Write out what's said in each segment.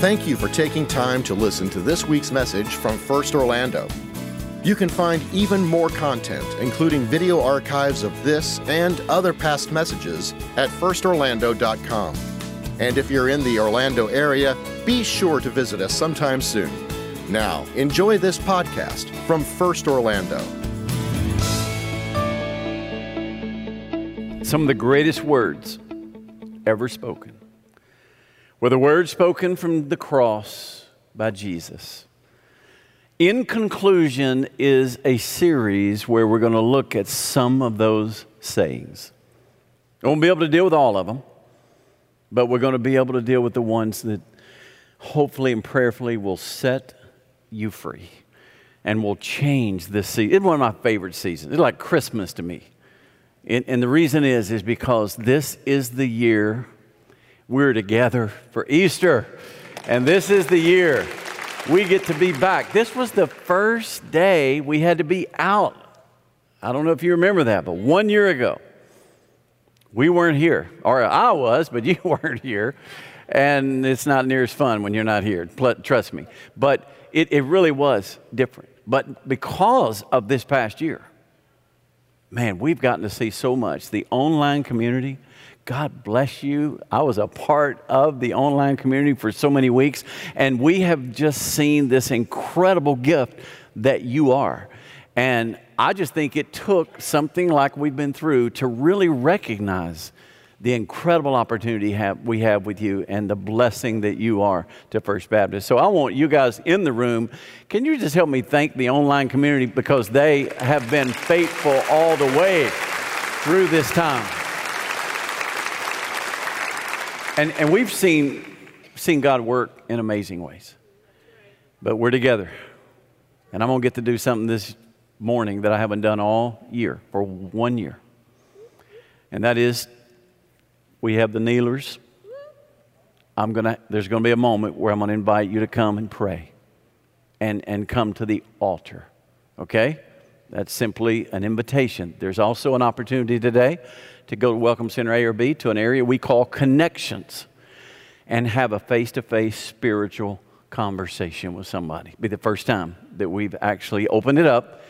Thank you for taking time to listen to this week's message from First Orlando. You can find even more content, including video archives of this and other past messages, at firstorlando.com. And if you're in the Orlando area, be sure to visit us sometime soon. Now, enjoy this podcast from First Orlando. Some of the greatest words ever spoken were the words spoken from the cross by Jesus. In conclusion, is a series where we're going to look at some of those sayings. I won't be able to deal with all of them, but we're going to be able to deal with the ones that hopefully and prayerfully will set you free and will change this season. It's one of my favorite seasons. It's like Christmas to me. And, and the reason is, is because this is the year we're together for Easter. And this is the year we get to be back. This was the first day we had to be out. I don't know if you remember that, but one year ago, we weren't here. Or I was, but you weren't here. And it's not near as fun when you're not here, trust me. But it, it really was different. But because of this past year, man, we've gotten to see so much. The online community, God bless you. I was a part of the online community for so many weeks, and we have just seen this incredible gift that you are. And I just think it took something like we've been through to really recognize the incredible opportunity have, we have with you and the blessing that you are to First Baptist. So I want you guys in the room, can you just help me thank the online community because they have been faithful all the way through this time. And, and we've seen, seen God work in amazing ways. But we're together. And I'm going to get to do something this morning that I haven't done all year, for one year. And that is we have the kneelers. I'm gonna, there's going to be a moment where I'm going to invite you to come and pray and, and come to the altar. Okay? That's simply an invitation. There's also an opportunity today to go to Welcome Center A or B to an area we call connections and have a face to face spiritual conversation with somebody. Be the first time that we've actually opened it up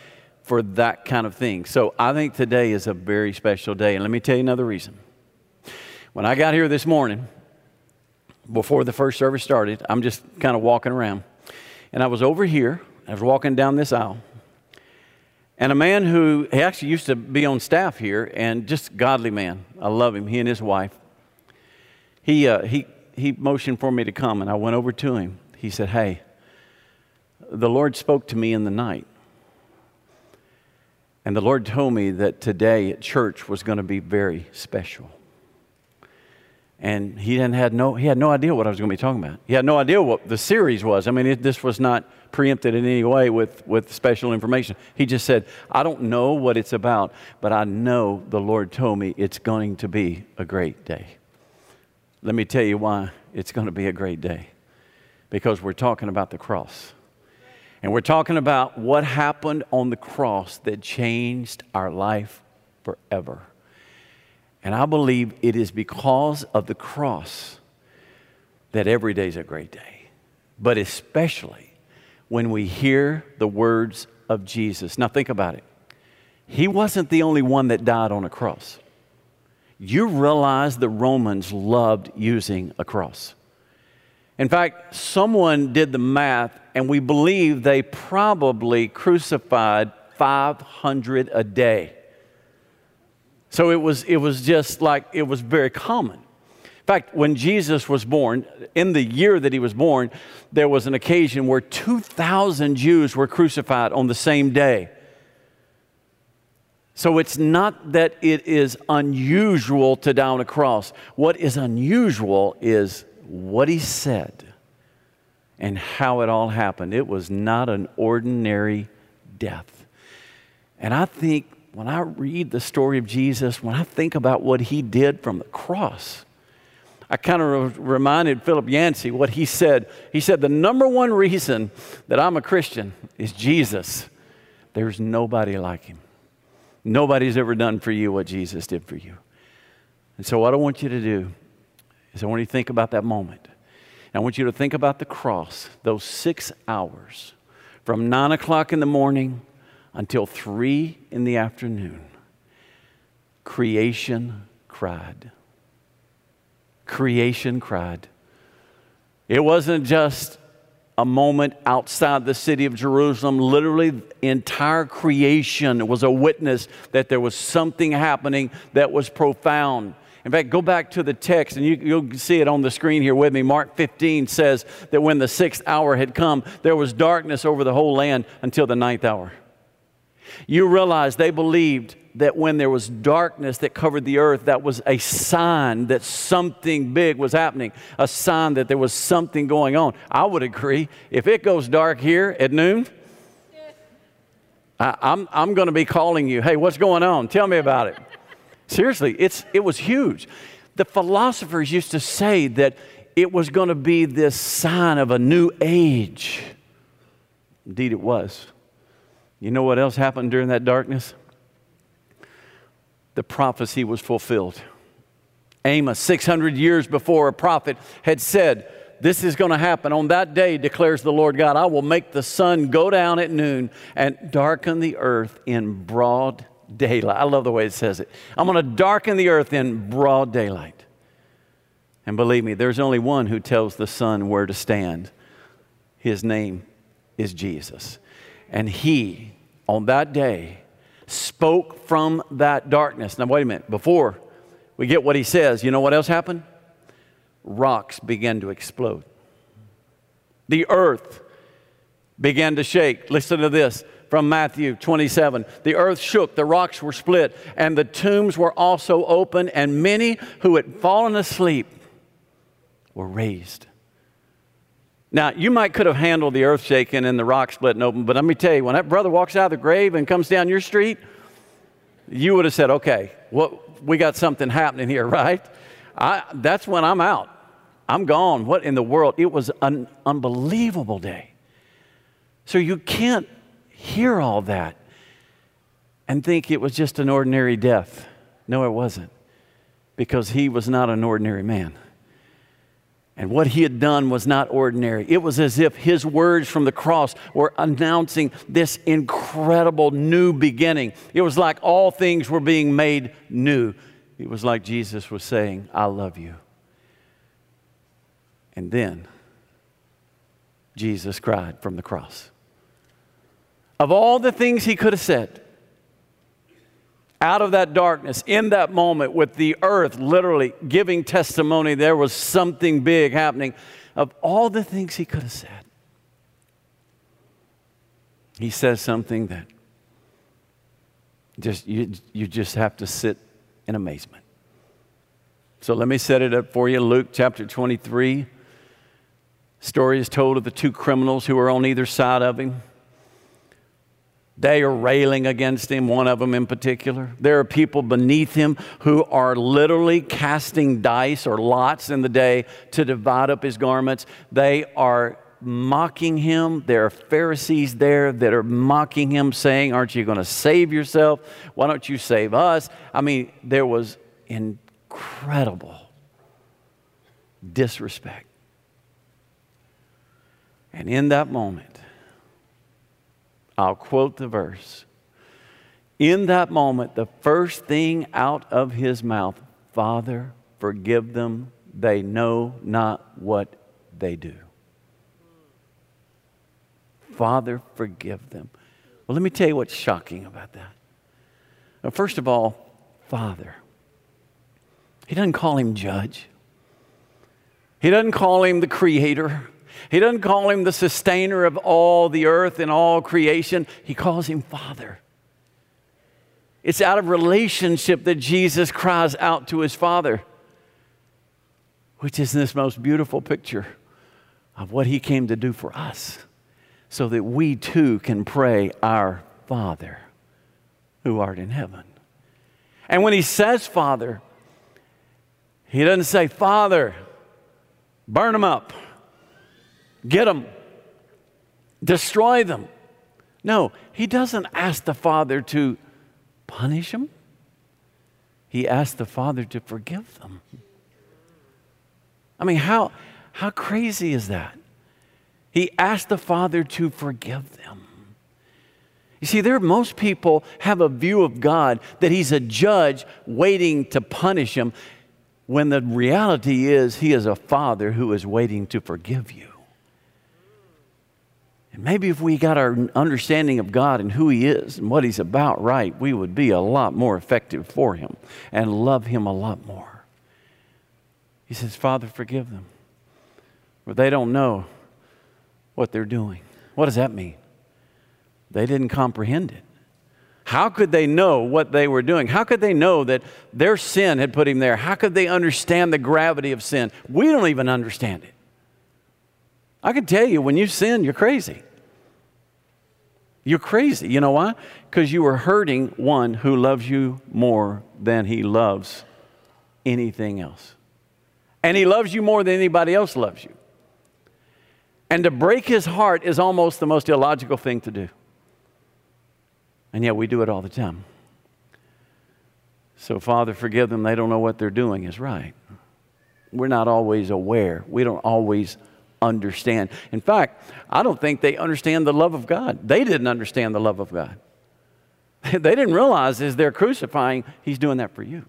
for that kind of thing. So I think today is a very special day. And let me tell you another reason. When I got here this morning, before the first service started, I'm just kind of walking around. And I was over here, I was walking down this aisle. And a man who he actually used to be on staff here, and just godly man. I love him. He and his wife. He, uh, he, he motioned for me to come, and I went over to him. He said, Hey, the Lord spoke to me in the night. And the Lord told me that today at church was going to be very special and he didn't had no he had no idea what I was going to be talking about. He had no idea what the series was. I mean, it, this was not preempted in any way with with special information. He just said, "I don't know what it's about, but I know the Lord told me it's going to be a great day." Let me tell you why it's going to be a great day. Because we're talking about the cross. And we're talking about what happened on the cross that changed our life forever. And I believe it is because of the cross that every day is a great day, but especially when we hear the words of Jesus. Now, think about it. He wasn't the only one that died on a cross. You realize the Romans loved using a cross. In fact, someone did the math, and we believe they probably crucified 500 a day. So it was, it was just like, it was very common. In fact, when Jesus was born, in the year that he was born, there was an occasion where 2,000 Jews were crucified on the same day. So it's not that it is unusual to die on a cross. What is unusual is what he said and how it all happened. It was not an ordinary death. And I think when I read the story of Jesus, when I think about what he did from the cross, I kind of reminded Philip Yancey what he said. He said, The number one reason that I'm a Christian is Jesus. There's nobody like him. Nobody's ever done for you what Jesus did for you. And so, what I want you to do is, I want you to think about that moment. I want you to think about the cross, those six hours from nine o'clock in the morning until three in the afternoon. Creation cried. Creation cried. It wasn't just a moment outside the city of Jerusalem. Literally, entire creation was a witness that there was something happening that was profound. In fact, go back to the text and you, will see it on the screen here with me. Mark 15 says that when the sixth hour had come, there was darkness over the whole land until the ninth hour. You realize they believed that when there was darkness that covered the earth, that was a sign that something big was happening, a sign that there was something going on. I would agree. If it goes dark here at noon, I, I'm, I'm going to be calling you, hey, what's going on? Tell me about it. Seriously, it's, it was huge. The philosophers used to say that it was going to be this sign of a new age. Indeed, it was. You know what else happened during that darkness? The prophecy was fulfilled. Amos, 600 years before, a prophet had said, This is going to happen. On that day, declares the Lord God, I will make the sun go down at noon and darken the earth in broad daylight. I love the way it says it. I'm going to darken the earth in broad daylight. And believe me, there's only one who tells the sun where to stand. His name is Jesus. And he, on that day, spoke from that darkness. Now, wait a minute. Before we get what he says, you know what else happened? Rocks began to explode. The earth began to shake. Listen to this from Matthew 27. The earth shook, the rocks were split, and the tombs were also open, and many who had fallen asleep were raised. Now, you might could have handled the earth shaking and the rock splitting open, but let me tell you, when that brother walks out of the grave and comes down your street, you would have said, okay, well, we got something happening here, right? I, that's when I'm out. I'm gone. What in the world? It was an unbelievable day. So you can't hear all that and think it was just an ordinary death. No, it wasn't, because he was not an ordinary man. And what he had done was not ordinary. It was as if his words from the cross were announcing this incredible new beginning. It was like all things were being made new. It was like Jesus was saying, I love you. And then Jesus cried from the cross. Of all the things he could have said, out of that darkness, in that moment, with the earth literally giving testimony, there was something big happening. Of all the things he could have said, he says something that just you, you just have to sit in amazement. So let me set it up for you. Luke chapter 23. Story is told of the two criminals who are on either side of him. They are railing against him, one of them in particular. There are people beneath him who are literally casting dice or lots in the day to divide up his garments. They are mocking him. There are Pharisees there that are mocking him, saying, Aren't you going to save yourself? Why don't you save us? I mean, there was incredible disrespect. And in that moment, I'll quote the verse. In that moment, the first thing out of his mouth, Father, forgive them. They know not what they do. Father, forgive them. Well, let me tell you what's shocking about that. Now, first of all, Father. He doesn't call him judge, he doesn't call him the creator. He doesn't call him the sustainer of all the earth and all creation, he calls him Father. It's out of relationship that Jesus cries out to his Father, which is this most beautiful picture of what he came to do for us, so that we too can pray, Our Father who art in heaven. And when he says Father, he doesn't say, Father, burn them up. Get them, destroy them. No, he doesn't ask the Father to punish them, he asks the Father to forgive them. I mean, how, How crazy is that? He asked the Father to forgive them. You see, there most people have a view of God that He's a judge waiting to punish them, when the reality is He is a Father who is waiting to forgive you. And maybe if we got our understanding of God and who He is and what He's about right, we would be a lot more effective for Him and love Him a lot more. He says, Father, forgive them, for they don't know what they're doing. What does that mean? They didn't comprehend it. How could they know what they were doing? How could they know that their sin had put him there? How could they understand the gravity of sin? We don't even understand it. I can tell you when you sin, you're crazy. You're crazy. You know why? Because you are hurting one who loves you more than he loves anything else. And he loves you more than anybody else loves you. And to break his heart is almost the most illogical thing to do. And yet we do it all the time. So, Father, forgive them. They don't know what they're doing is right. We're not always aware. We don't always understand. In fact, I don't think they understand the love of God. They didn't understand the love of God. They didn't realize as they're crucifying, He's doing that for you.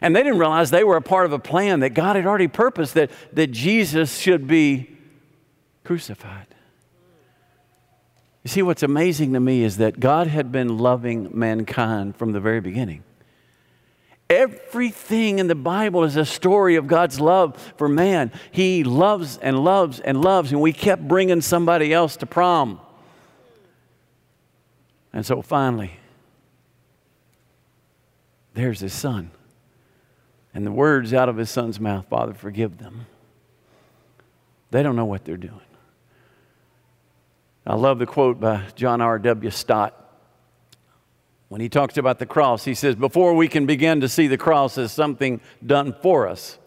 And they didn't realize they were a part of a plan that God had already purposed that, that Jesus should be crucified. You see, what's amazing to me is that God had been loving mankind from the very beginning. Everything in the Bible is a story of God's love for man. He loves and loves and loves, and we kept bringing somebody else to prom. And so finally, there's his son. And the words out of his son's mouth Father, forgive them. They don't know what they're doing. I love the quote by John R.W. Stott. When he talks about the cross, he says, Before we can begin to see the cross as something done for us,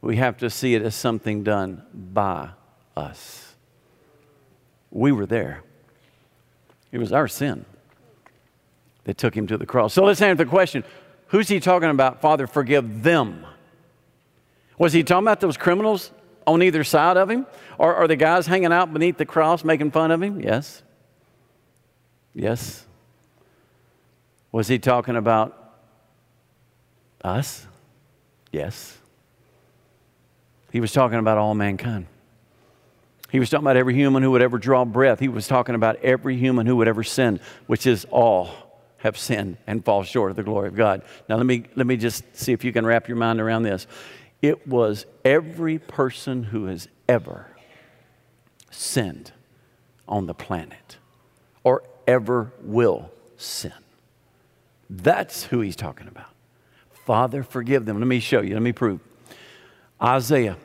we have to see it as something done by us. We were there. It was our sin that took him to the cross. So let's answer the question who's he talking about? Father, forgive them. Was he talking about those criminals on either side of him? Or are the guys hanging out beneath the cross making fun of him? Yes. Yes. Was he talking about us? Yes. He was talking about all mankind. He was talking about every human who would ever draw breath. He was talking about every human who would ever sin, which is all have sinned and fall short of the glory of God. Now, let me, let me just see if you can wrap your mind around this. It was every person who has ever sinned on the planet or ever will sin. That's who he's talking about. Father, forgive them. Let me show you, let me prove. Isaiah,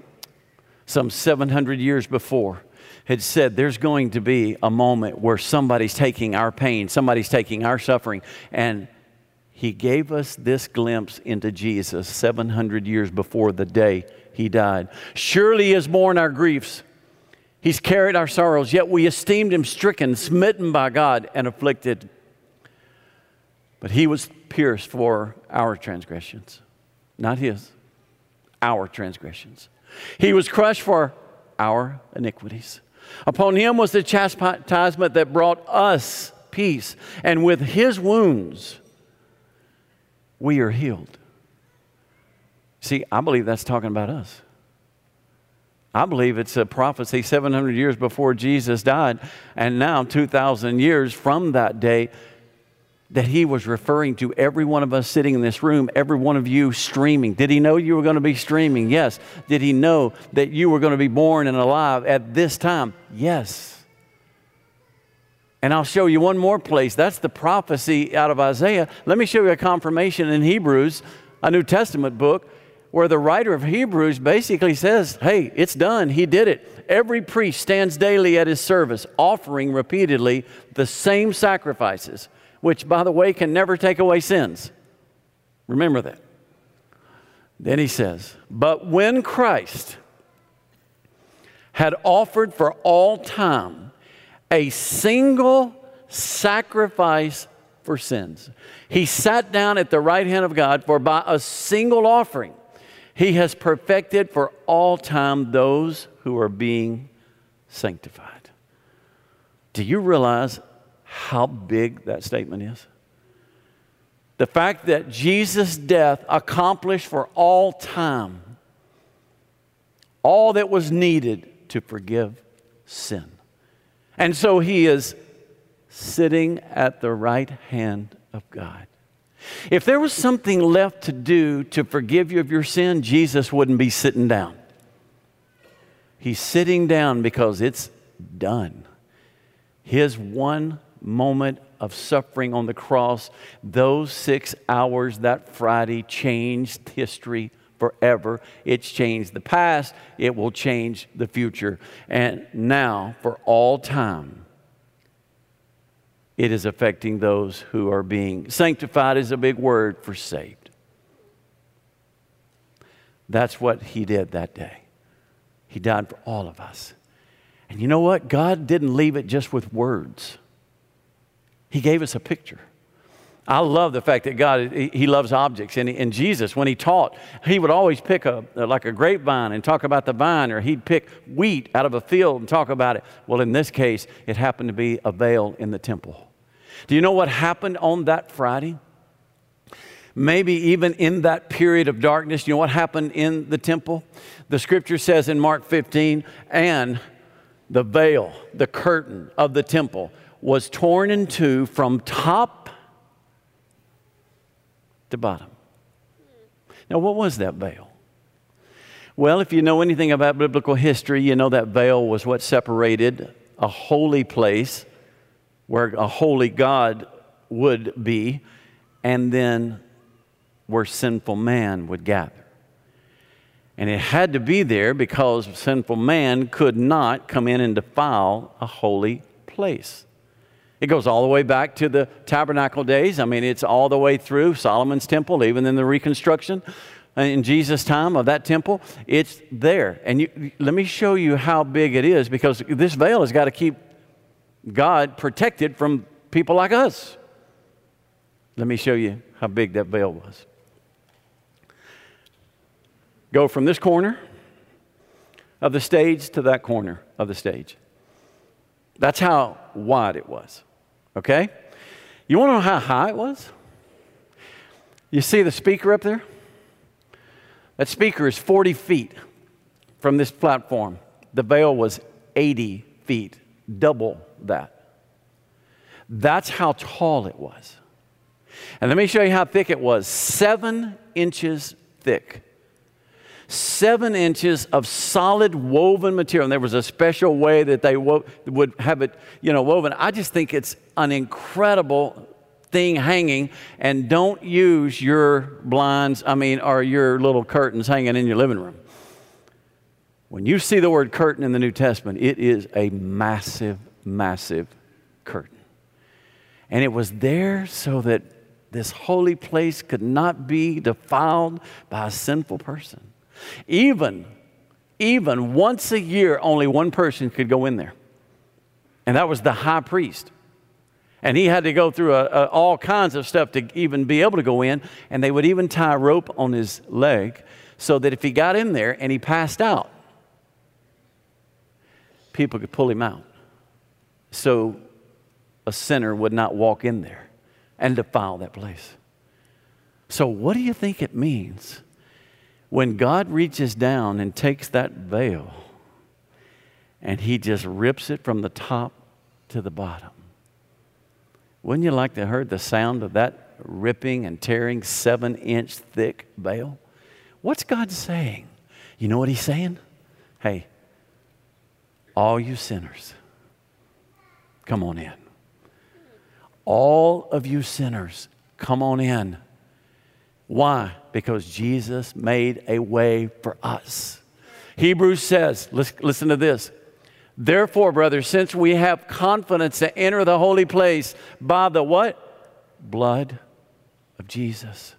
some 700 years before, had said there's going to be a moment where somebody's taking our pain, somebody's taking our suffering, and he gave us this glimpse into Jesus 700 years before the day he died. Surely he has borne our griefs. He's carried our sorrows, yet we esteemed him stricken, smitten by God, and afflicted. But he was pierced for our transgressions, not his, our transgressions. He was crushed for our iniquities. Upon him was the chastisement that brought us peace, and with his wounds, we are healed. See, I believe that's talking about us. I believe it's a prophecy 700 years before Jesus died, and now 2,000 years from that day, that he was referring to every one of us sitting in this room, every one of you streaming. Did he know you were going to be streaming? Yes. Did he know that you were going to be born and alive at this time? Yes. And I'll show you one more place. That's the prophecy out of Isaiah. Let me show you a confirmation in Hebrews, a New Testament book, where the writer of Hebrews basically says, Hey, it's done. He did it. Every priest stands daily at his service, offering repeatedly the same sacrifices, which, by the way, can never take away sins. Remember that. Then he says, But when Christ had offered for all time, a single sacrifice for sins. He sat down at the right hand of God for by a single offering He has perfected for all time those who are being sanctified. Do you realize how big that statement is? The fact that Jesus' death accomplished for all time all that was needed to forgive sin. And so he is sitting at the right hand of God. If there was something left to do to forgive you of your sin, Jesus wouldn't be sitting down. He's sitting down because it's done. His one moment of suffering on the cross, those six hours that Friday changed history forever. It's changed the past, it will change the future. And now, for all time, it is affecting those who are being sanctified, is a big word for saved. That's what he did that day. He died for all of us. And you know what? God didn't leave it just with words, He gave us a picture. I love the fact that God, He loves objects. And, and Jesus, when He taught, He would always pick a, like a grapevine and talk about the vine, or He'd pick wheat out of a field and talk about it. Well, in this case, it happened to be a veil in the temple. Do you know what happened on that Friday? Maybe even in that period of darkness, you know what happened in the temple? The scripture says in Mark 15, and the veil, the curtain of the temple, was torn in two from top to bottom. Now, what was that veil? Well, if you know anything about biblical history, you know that veil was what separated a holy place where a holy God would be, and then where sinful man would gather. And it had to be there because sinful man could not come in and defile a holy place. It goes all the way back to the tabernacle days. I mean, it's all the way through Solomon's temple, even in the reconstruction uh, in Jesus' time of that temple. It's there. And you, let me show you how big it is because this veil has got to keep God protected from people like us. Let me show you how big that veil was. Go from this corner of the stage to that corner of the stage. That's how wide it was. Okay? You want to know how high it was? You see the speaker up there? That speaker is 40 feet from this platform. The veil was 80 feet, double that. That's how tall it was. And let me show you how thick it was seven inches thick seven inches of solid woven material. And there was a special way that they wo- would have it, you know, woven. I just think it's an incredible thing hanging. And don't use your blinds, I mean, or your little curtains hanging in your living room. When you see the word curtain in the New Testament, it is a massive, massive curtain. And it was there so that this holy place could not be defiled by a sinful person. Even, even once a year, only one person could go in there. And that was the high priest. And he had to go through a, a, all kinds of stuff to even be able to go in. And they would even tie a rope on his leg so that if he got in there and he passed out, people could pull him out. So a sinner would not walk in there and defile that place. So, what do you think it means when God reaches down and takes that veil and he just rips it from the top to the bottom, wouldn't you like to hear the sound of that ripping and tearing seven inch thick veil? What's God saying? You know what he's saying? Hey, all you sinners, come on in. All of you sinners, come on in. Why? Because Jesus made a way for us. Hebrews says, listen to this. Therefore, brothers, since we have confidence to enter the holy place by the what? Blood of Jesus.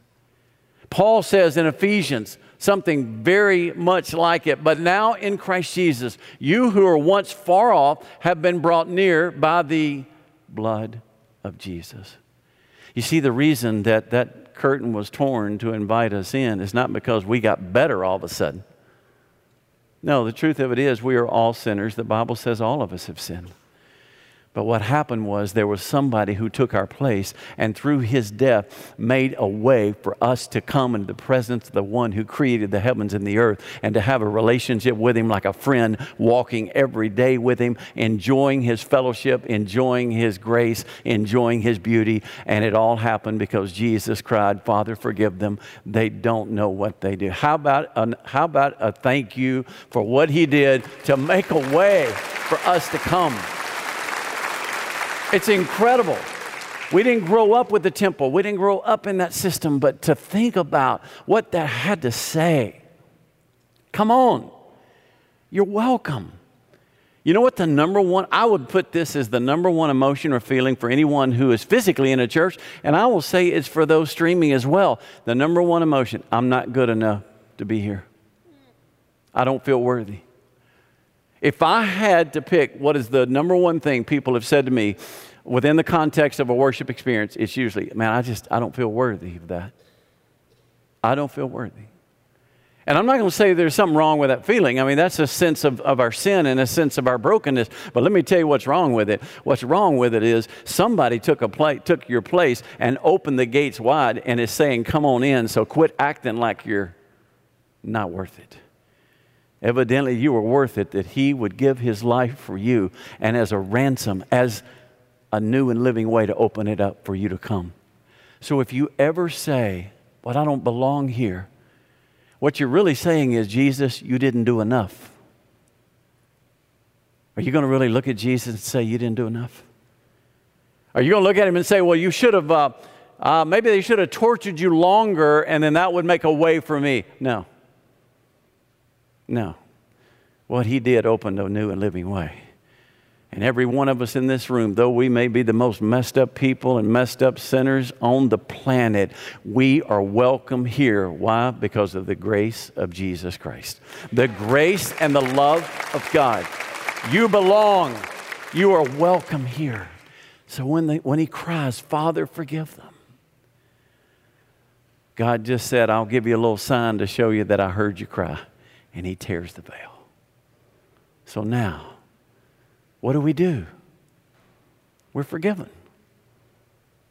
Paul says in Ephesians something very much like it. But now in Christ Jesus, you who were once far off have been brought near by the blood of Jesus. You see, the reason that that curtain was torn to invite us in is not because we got better all of a sudden. No, the truth of it is we are all sinners. The Bible says all of us have sinned. But what happened was there was somebody who took our place and through his death made a way for us to come into the presence of the one who created the heavens and the earth and to have a relationship with him like a friend, walking every day with him, enjoying his fellowship, enjoying his grace, enjoying his beauty. And it all happened because Jesus cried, Father, forgive them. They don't know what they do. How about a, how about a thank you for what he did to make a way for us to come? It's incredible. We didn't grow up with the temple, we didn't grow up in that system, but to think about what that had to say. Come on, you're welcome. You know what the number one, I would put this as the number one emotion or feeling for anyone who is physically in a church, and I will say it's for those streaming as well. The number one emotion I'm not good enough to be here. I don't feel worthy. If I had to pick what is the number one thing people have said to me within the context of a worship experience, it's usually, man, I just, I don't feel worthy of that. I don't feel worthy. And I'm not going to say there's something wrong with that feeling. I mean, that's a sense of, of our sin and a sense of our brokenness. But let me tell you what's wrong with it. What's wrong with it is somebody took, a pla- took your place and opened the gates wide and is saying, come on in. So quit acting like you're not worth it. Evidently, you were worth it that He would give His life for you and as a ransom, as a new and living way to open it up for you to come. So if you ever say, But I don't belong here, what you're really saying is, Jesus, you didn't do enough. Are you going to really look at Jesus and say, You didn't do enough? Are you going to look at him and say, Well, you should have, uh, uh, maybe they should have tortured you longer and then that would make a way for me? No. No. What he did opened a new and living way. And every one of us in this room, though we may be the most messed up people and messed up sinners on the planet, we are welcome here. Why? Because of the grace of Jesus Christ. The grace and the love of God. You belong. You are welcome here. So when, they, when he cries, Father, forgive them, God just said, I'll give you a little sign to show you that I heard you cry and he tears the veil. So now, what do we do? We're forgiven.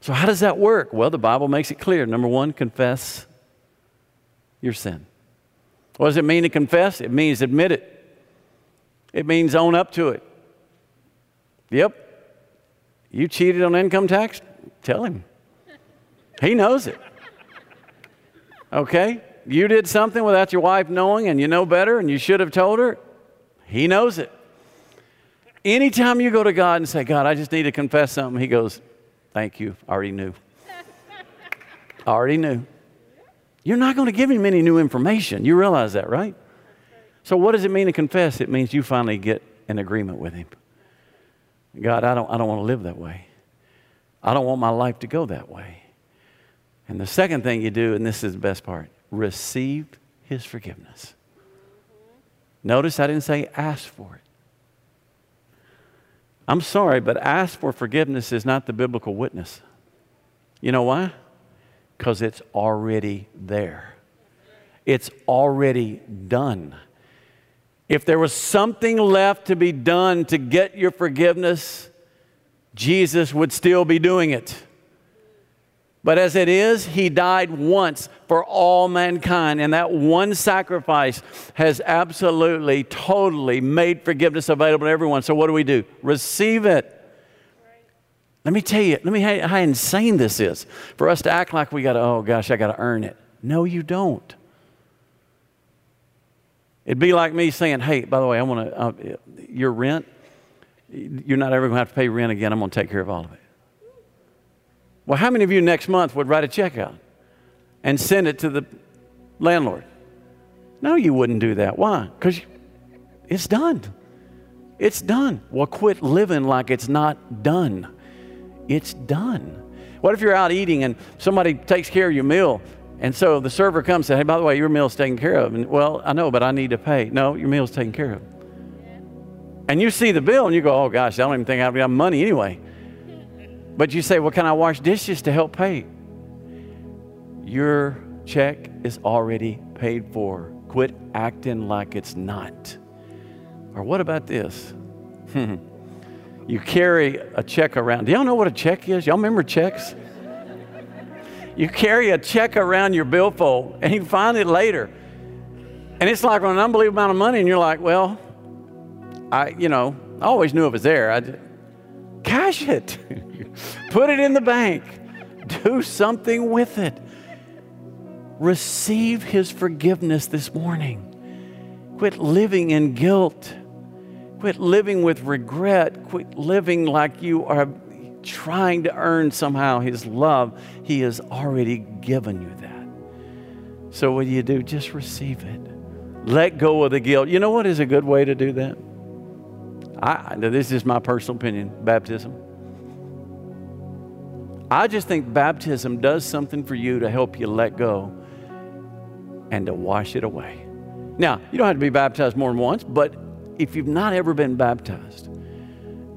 So, how does that work? Well, the Bible makes it clear. Number one, confess your sin. What does it mean to confess? It means admit it, it means own up to it. Yep. You cheated on income tax? Tell him. He knows it. Okay? You did something without your wife knowing and you know better and you should have told her, He knows it. Anytime you go to God and say, God, I just need to confess something, He goes, Thank you. I already knew. I already knew. You're not going to give Him any new information. You realize that, right? So, what does it mean to confess? It means you finally get an agreement with Him. God, I don't, I don't want to live that way. I don't want my life to go that way. And the second thing you do, and this is the best part, received his forgiveness. Notice I didn't say ask for it. I'm sorry, but ask for forgiveness is not the biblical witness. You know why? Because it's already there, it's already done. If there was something left to be done to get your forgiveness, Jesus would still be doing it. But as it is, he died once for all mankind. And that one sacrifice has absolutely, totally made forgiveness available to everyone. So what do we do? Receive it. Let me tell you, let me how, how insane this is for us to act like we got to, oh gosh, I got to earn it. No, you don't. It'd be like me saying, hey, by the way, I want to, uh, your rent, you're not ever going to have to pay rent again. I'm going to take care of all of it. Well, how many of you next month would write a check out and send it to the landlord? No, you wouldn't do that. Why? Because it's done. It's done. Well, quit living like it's not done. It's done. What if you're out eating and somebody takes care of your meal and so the server comes and says, Hey, by the way, your meal's taken care of. And well, I know, but I need to pay. No, your meal's taken care of. And you see the bill and you go, Oh gosh, I don't even think I have money anyway. But you say, well, can I wash dishes to help pay? Your check is already paid for. Quit acting like it's not. Or what about this? you carry a check around. Do y'all know what a check is? Y'all remember checks? you carry a check around your billfold and you find it later. And it's like an unbelievable amount of money, and you're like, well, I, you know, I always knew it was there. I cash it, put it in the bank, do something with it. Receive His forgiveness this morning. Quit living in guilt. Quit living with regret. Quit living like you are trying to earn somehow His love. He has already given you that. So, what do you do? Just receive it. Let go of the guilt. You know what is a good way to do that? I, this is my personal opinion baptism. I just think baptism does something for you to help you let go and to wash it away. Now, you don't have to be baptized more than once, but if you've not ever been baptized,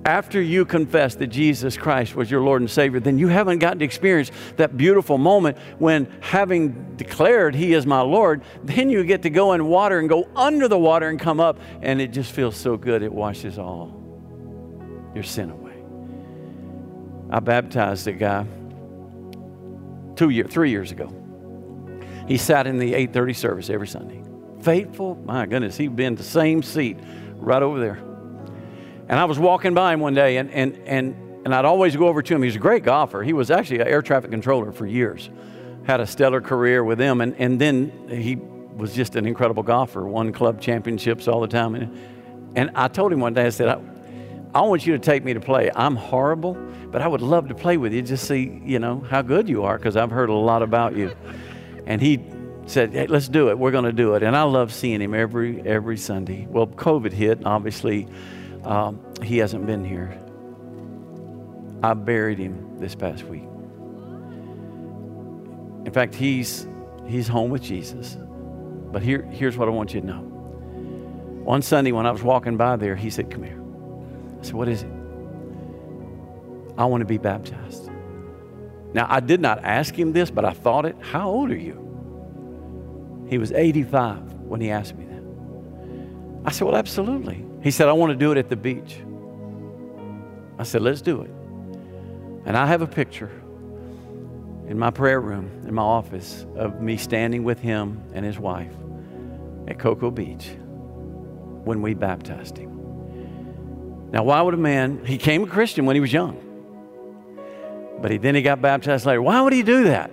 after you confess that Jesus Christ was your Lord and Savior, then you haven't gotten to experience that beautiful moment when, having declared He is my Lord, then you get to go in water and go under the water and come up, and it just feels so good. It washes all your sin away. I baptized a guy two years, three years ago. He sat in the 8:30 service every Sunday. Faithful, my goodness, he'd been the same seat right over there. And I was walking by him one day, and, and, and, and I'd always go over to him. He was a great golfer. He was actually an air traffic controller for years, had a stellar career with them, and, and then he was just an incredible golfer, won club championships all the time. And, and I told him one day, I said, I, want you to take me to play. I'm horrible, but I would love to play with you, just see, you know, how good you are, because I've heard a lot about you. And he said, hey, let's do it. We're going to do it. And I love seeing him every, every Sunday. Well, COVID hit, and obviously um, he hasn't been here. I buried him this past week. In fact, he's, he's home with Jesus. But here, here's what I want you to know. One Sunday, when I was walking by there, he said, Come here. I said, What is it? I want to be baptized. Now, I did not ask him this, but I thought it. How old are you? He was 85 when he asked me that. I said, Well, absolutely. He said, I want to do it at the beach. I said, let's do it. And I have a picture in my prayer room, in my office, of me standing with him and his wife at Cocoa Beach when we baptized him. Now, why would a man, he came a Christian when he was young, but he, then he got baptized later. Why would he do that?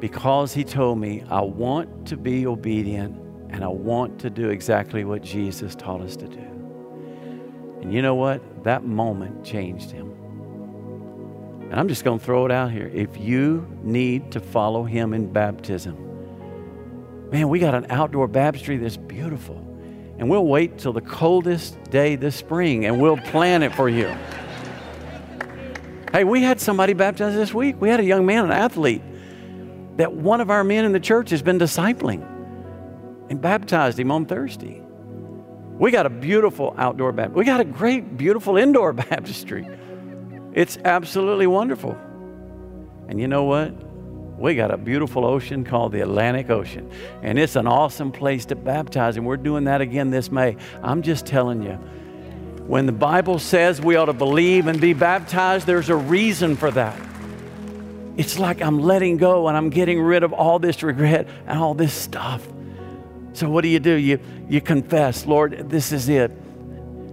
Because he told me, I want to be obedient and I want to do exactly what Jesus taught us to do. And you know what? That moment changed him. And I'm just going to throw it out here. If you need to follow him in baptism, man, we got an outdoor baptistry that's beautiful. And we'll wait till the coldest day this spring and we'll plan it for you. Hey, we had somebody baptized this week. We had a young man, an athlete, that one of our men in the church has been discipling and baptized him on Thursday. We got a beautiful outdoor baptistry. We got a great, beautiful indoor baptistry. It's absolutely wonderful. And you know what? We got a beautiful ocean called the Atlantic Ocean. And it's an awesome place to baptize. And we're doing that again this May. I'm just telling you, when the Bible says we ought to believe and be baptized, there's a reason for that. It's like I'm letting go and I'm getting rid of all this regret and all this stuff. So, what do you do? You, you confess, Lord, this is it.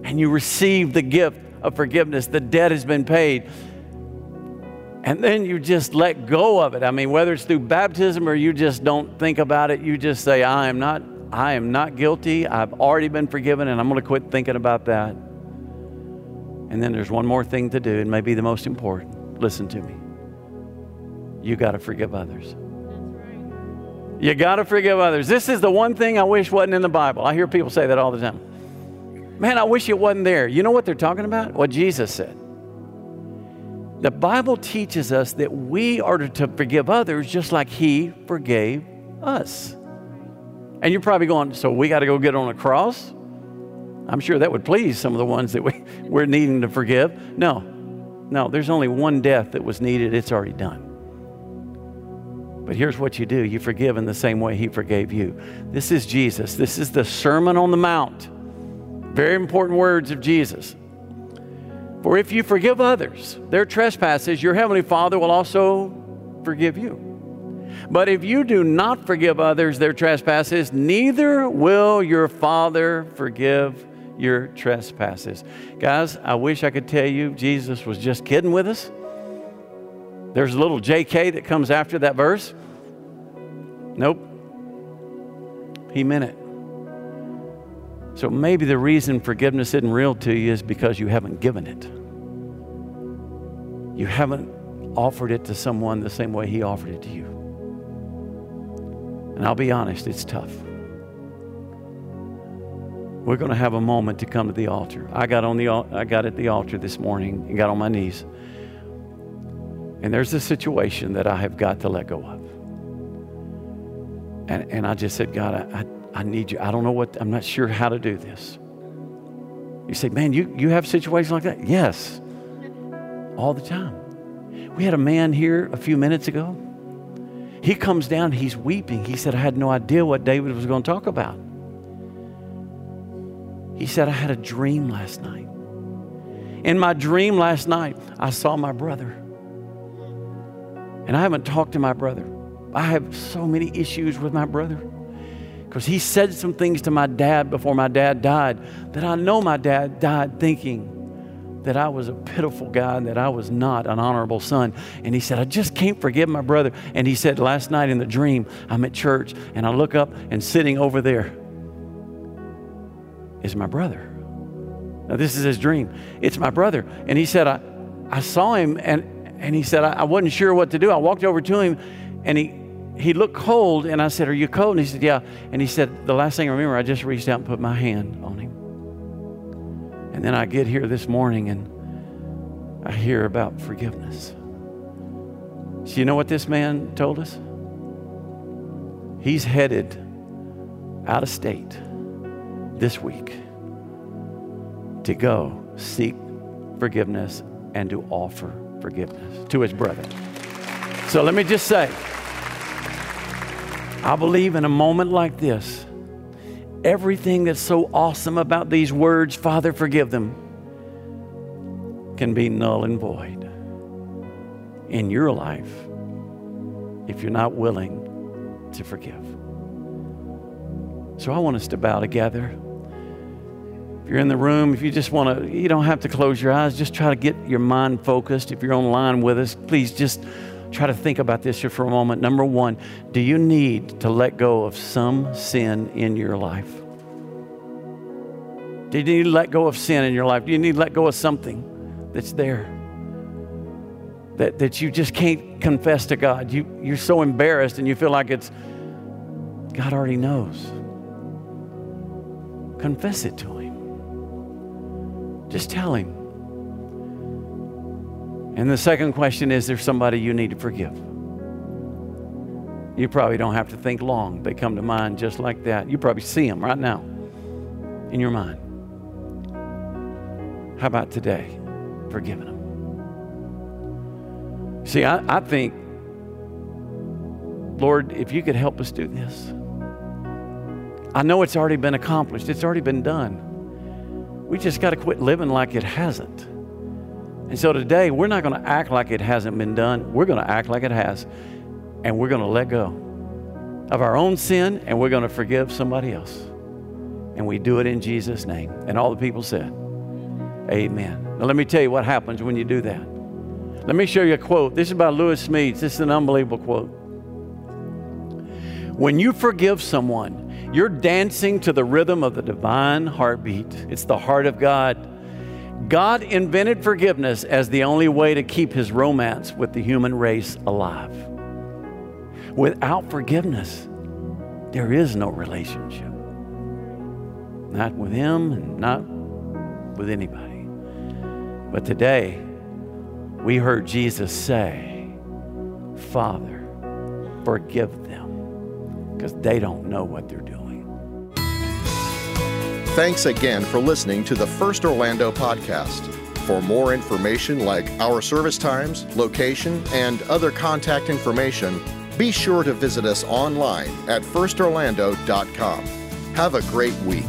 And you receive the gift of forgiveness. The debt has been paid. And then you just let go of it. I mean, whether it's through baptism or you just don't think about it, you just say, I am not, I am not guilty. I've already been forgiven, and I'm going to quit thinking about that. And then there's one more thing to do, and maybe the most important. Listen to me. You got to forgive others. You got to forgive others. This is the one thing I wish wasn't in the Bible. I hear people say that all the time. Man, I wish it wasn't there. You know what they're talking about? What Jesus said. The Bible teaches us that we are to forgive others just like He forgave us. And you're probably going, so we got to go get on a cross? I'm sure that would please some of the ones that we, we're needing to forgive. No, no, there's only one death that was needed. It's already done. But here's what you do you forgive in the same way He forgave you. This is Jesus. This is the Sermon on the Mount. Very important words of Jesus. For if you forgive others their trespasses, your heavenly Father will also forgive you. But if you do not forgive others their trespasses, neither will your Father forgive your trespasses. Guys, I wish I could tell you Jesus was just kidding with us. There's a little JK that comes after that verse. Nope. He meant it. So maybe the reason forgiveness isn't real to you is because you haven't given it. You haven't offered it to someone the same way He offered it to you. And I'll be honest, it's tough. We're going to have a moment to come to the altar. I got on the I got at the altar this morning and got on my knees. And there's a situation that I have got to let go of. And, and I just said, God, I, I, I need you. I don't know what, I'm not sure how to do this. You say, man, you, you have situations like that? Yes, all the time. We had a man here a few minutes ago. He comes down, he's weeping. He said, I had no idea what David was going to talk about. He said, I had a dream last night. In my dream last night, I saw my brother. And I haven't talked to my brother. I have so many issues with my brother because he said some things to my dad before my dad died that I know my dad died thinking that I was a pitiful guy and that I was not an honorable son. And he said, I just can't forgive my brother. And he said, Last night in the dream, I'm at church and I look up and sitting over there is my brother. Now, this is his dream. It's my brother. And he said, I, I saw him and and he said, I, I wasn't sure what to do. I walked over to him and he, he looked cold. And I said, Are you cold? And he said, Yeah. And he said, The last thing I remember, I just reached out and put my hand on him. And then I get here this morning and I hear about forgiveness. So, you know what this man told us? He's headed out of state this week to go seek forgiveness and to offer forgiveness to his brother. So let me just say, I believe in a moment like this, everything that's so awesome about these words, Father, forgive them, can be null and void in your life if you're not willing to forgive. So I want us to bow together. If you're in the room, if you just want to, you don't have to close your eyes. Just try to get your mind focused. If you're online with us, please just try to think about this here for a moment. Number one, do you need to let go of some sin in your life? Do you need to let go of sin in your life? Do you need to let go of something that's there? That, that you just can't confess to God. You, you're so embarrassed and you feel like it's, God already knows. Confess it to Him. Just tell him. And the second question is there somebody you need to forgive? You probably don't have to think long. They come to mind just like that. You probably see them right now in your mind. How about today? Forgiving them. See, I, I think, Lord, if you could help us do this. I know it's already been accomplished, it's already been done. We just got to quit living like it hasn't. And so today, we're not going to act like it hasn't been done. We're going to act like it has. And we're going to let go of our own sin and we're going to forgive somebody else. And we do it in Jesus' name. And all the people said, Amen. Now, let me tell you what happens when you do that. Let me show you a quote. This is by Lewis Smedes. This is an unbelievable quote. When you forgive someone, you're dancing to the rhythm of the divine heartbeat. It's the heart of God. God invented forgiveness as the only way to keep his romance with the human race alive. Without forgiveness, there is no relationship. Not with him and not with anybody. But today, we heard Jesus say, Father, forgive them because they don't know what they're doing. Thanks again for listening to the First Orlando podcast. For more information like our service times, location, and other contact information, be sure to visit us online at firstorlando.com. Have a great week.